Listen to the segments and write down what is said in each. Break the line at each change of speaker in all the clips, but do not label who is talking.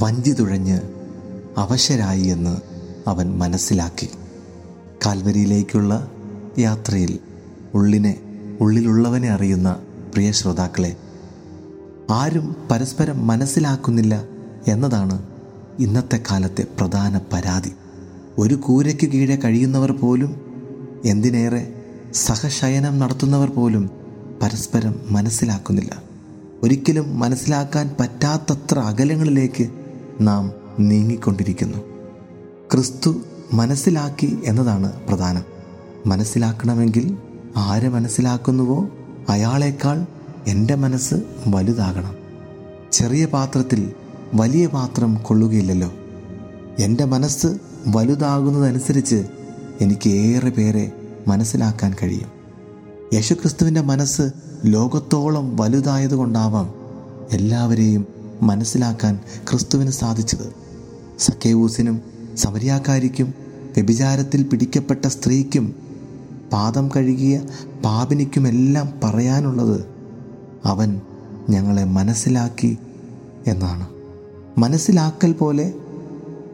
വഞ്ചി തുഴഞ്ഞ് അവശരായി എന്ന് അവൻ മനസ്സിലാക്കി. കാൽവരിയിലേക്കുള്ള യാത്രയിൽ ഉള്ളിനെ ഉള്ളിലുള്ളവനെ അറിയുന്ന പ്രിയ ശ്രോതാക്കളെ ആരും പരസ്പരം മനസ്സിലാക്കുന്നില്ല എന്നതാണ് ഇന്നത്തെ കാലത്തെ പ്രധാന പരാതി. ഒരു കൂരയ്ക്ക് കീഴെ കഴിയുന്നവർ പോലും എന്തിനേറെ സഹശയനം നടത്തുന്നവർ പോലും പരസ്പരം മനസ്സിലാക്കുന്നില്ല. ഒരിക്കലും മനസ്സിലാക്കാൻ പറ്റാത്തത്ര അകലങ്ങളിലേക്ക് നാം നീങ്ങിക്കൊണ്ടിരിക്കുന്നു. ക്രിസ്തു മനസ്സിലാക്കി എന്നതാണ് പ്രധാനം. മനസ്സിലാക്കണമെങ്കിൽ ആരെ മനസ്സിലാക്കുന്നുവോ? അയാളേക്കാൾ എന്റെ മനസ്സ് വലുതാകണം. ചെറിയ പാത്രത്തിൽ വലിയ പാത്രം കൊള്ളുകയില്ലല്ലോ. എന്റെ മനസ്സ് വലുതാകുന്നതനുസരിച്ച് എനിക്ക് ഏറെ പേരെ മനസ്സിലാക്കാൻ കഴിയും. യേശുക്രിസ്തുവിന്റെ മനസ്സ് ലോകത്തോളം വലുതായതുകൊണ്ടാവാം എല്ലാവരെയും മനസ്സിലാക്കാൻ ക്രിസ്തുവിന് സാധിച്ചത്. സക്കേവൂസിനും സമരിയാക്കാരിക്കും വ്യഭിചാരത്തിൽ പിടിക്കപ്പെട്ട സ്ത്രീക്കും പാദം കഴുകിയ പാപിനിക്കുമെല്ലാം പറയാനുള്ളത് അവൻ ഞങ്ങളെ മനസ്സിലാക്കി എന്നാണ്. മനസ്സിലാക്കൽ പോലെ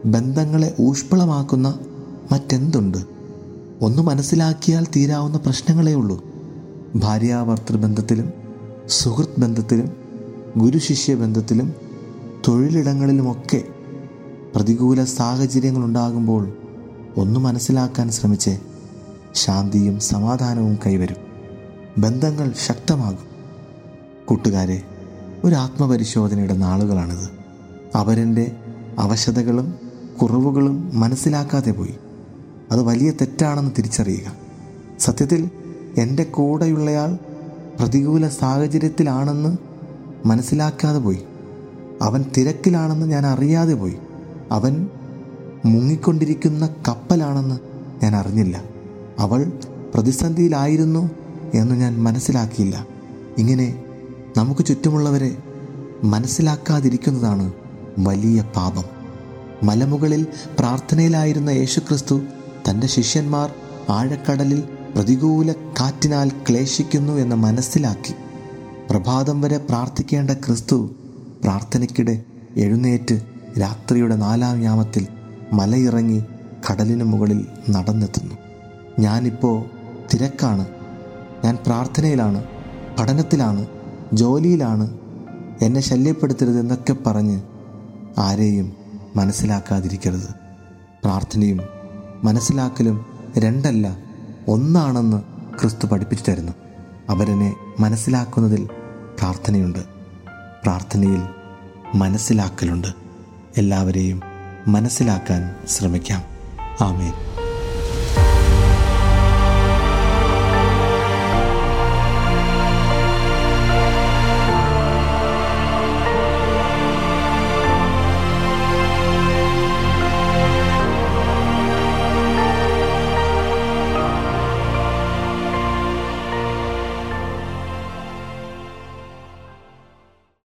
ബന്ധങ്ങളെ ഊഷ്മളമാക്കുന്ന മറ്റെന്തുണ്ട്? ഒന്ന് മനസ്സിലാക്കിയാൽ തീരാവുന്ന പ്രശ്നങ്ങളേ ഉള്ളൂ. ഭാര്യാഭർത്തൃ ബന്ധത്തിലും സുഹൃത്ത് ബന്ധത്തിലും ഗുരുശിഷ്യ ബന്ധത്തിലും തൊഴിലിടങ്ങളിലുമൊക്കെ പ്രതികൂല സാഹചര്യങ്ങൾ ഉണ്ടാകുമ്പോൾ ഒന്ന് മനസ്സിലാക്കാൻ ശ്രമിച്ച് ശാന്തിയും സമാധാനവും കൈവരും. ബന്ധങ്ങൾ ശക്തമാകും. കൂട്ടുകാരെ ഒരു ആത്മപരിശോധനയുടെ നാളുകളാണിത്. അവരെന്റെ അവശതകളും കുറവുകളും മനസ്സിലാക്കാതെ പോയി. അത് വലിയ തെറ്റാണെന്ന് തിരിച്ചറിയുക. സത്യത്തിൽ എന്റെ കൂടെയുള്ളയാൾ പ്രതികൂല സാഹചര്യത്തിലാണെന്ന് മനസ്സിലാക്കാതെ പോയി. അവൻ തിരക്കിലാണെന്ന് ഞാൻ അറിയാതെ പോയി. അവൻ മുങ്ങിക്കൊണ്ടിരിക്കുന്ന കപ്പലാണെന്ന് ഞാൻ അറിഞ്ഞില്ല. അവൾ പ്രതിസന്ധിയിലായിരുന്നു എന്ന് ഞാൻ മനസ്സിലാക്കിയില്ല. ഇങ്ങനെ നമുക്ക് ചുറ്റുമുള്ളവരെ മനസ്സിലാക്കാതിരിക്കുന്നതാണ് വലിയ പാപം. മലമുകളിൽ പ്രാർത്ഥനയിലായിരുന്ന യേശുക്രിസ്തു തന്റെ ശിഷ്യന്മാർ ആഴക്കടലിൽ പ്രതികൂല കാറ്റിനാൽ ക്ലേശിക്കുന്നു എന്ന് മനസ്സിലാക്കി പ്രഭാതം വരെ പ്രാർത്ഥിക്കേണ്ട ക്രിസ്തു പ്രാർത്ഥനയ്ക്കിടെ എഴുന്നേറ്റ് രാത്രിയുടെ നാലാം യാമത്തിൽ മലയിറങ്ങി കടലിന് മുകളിൽ നടന്നെത്തുന്നു. ഞാനിപ്പോൾ തിരക്കാണ്. ഞാൻ പ്രാർത്ഥനയിലാണ് പഠനത്തിലാണ് ജോലിയിലാണ്. എന്നെ ശല്യപ്പെടുത്തരുത് എന്നൊക്കെ പറഞ്ഞ് ആരെയും മനസ്സിലാക്കാതിരിക്കരുത്. പ്രാർത്ഥനയും മനസ്സിലാക്കലും രണ്ടല്ല. ഒന്നാണെന്ന് ക്രിസ്തു പഠിപ്പിച്ചു തരുന്നു. അവരനെ മനസ്സിലാക്കുന്നതിൽ പ്രാർത്ഥനയുണ്ട്. പ്രാർത്ഥനയിൽ മനസ്സിലാക്കലുണ്ട്. എല്ലാവരെയും മനസ്സിലാക്കാൻ ശ്രമിക്കാം. ആമേൻ.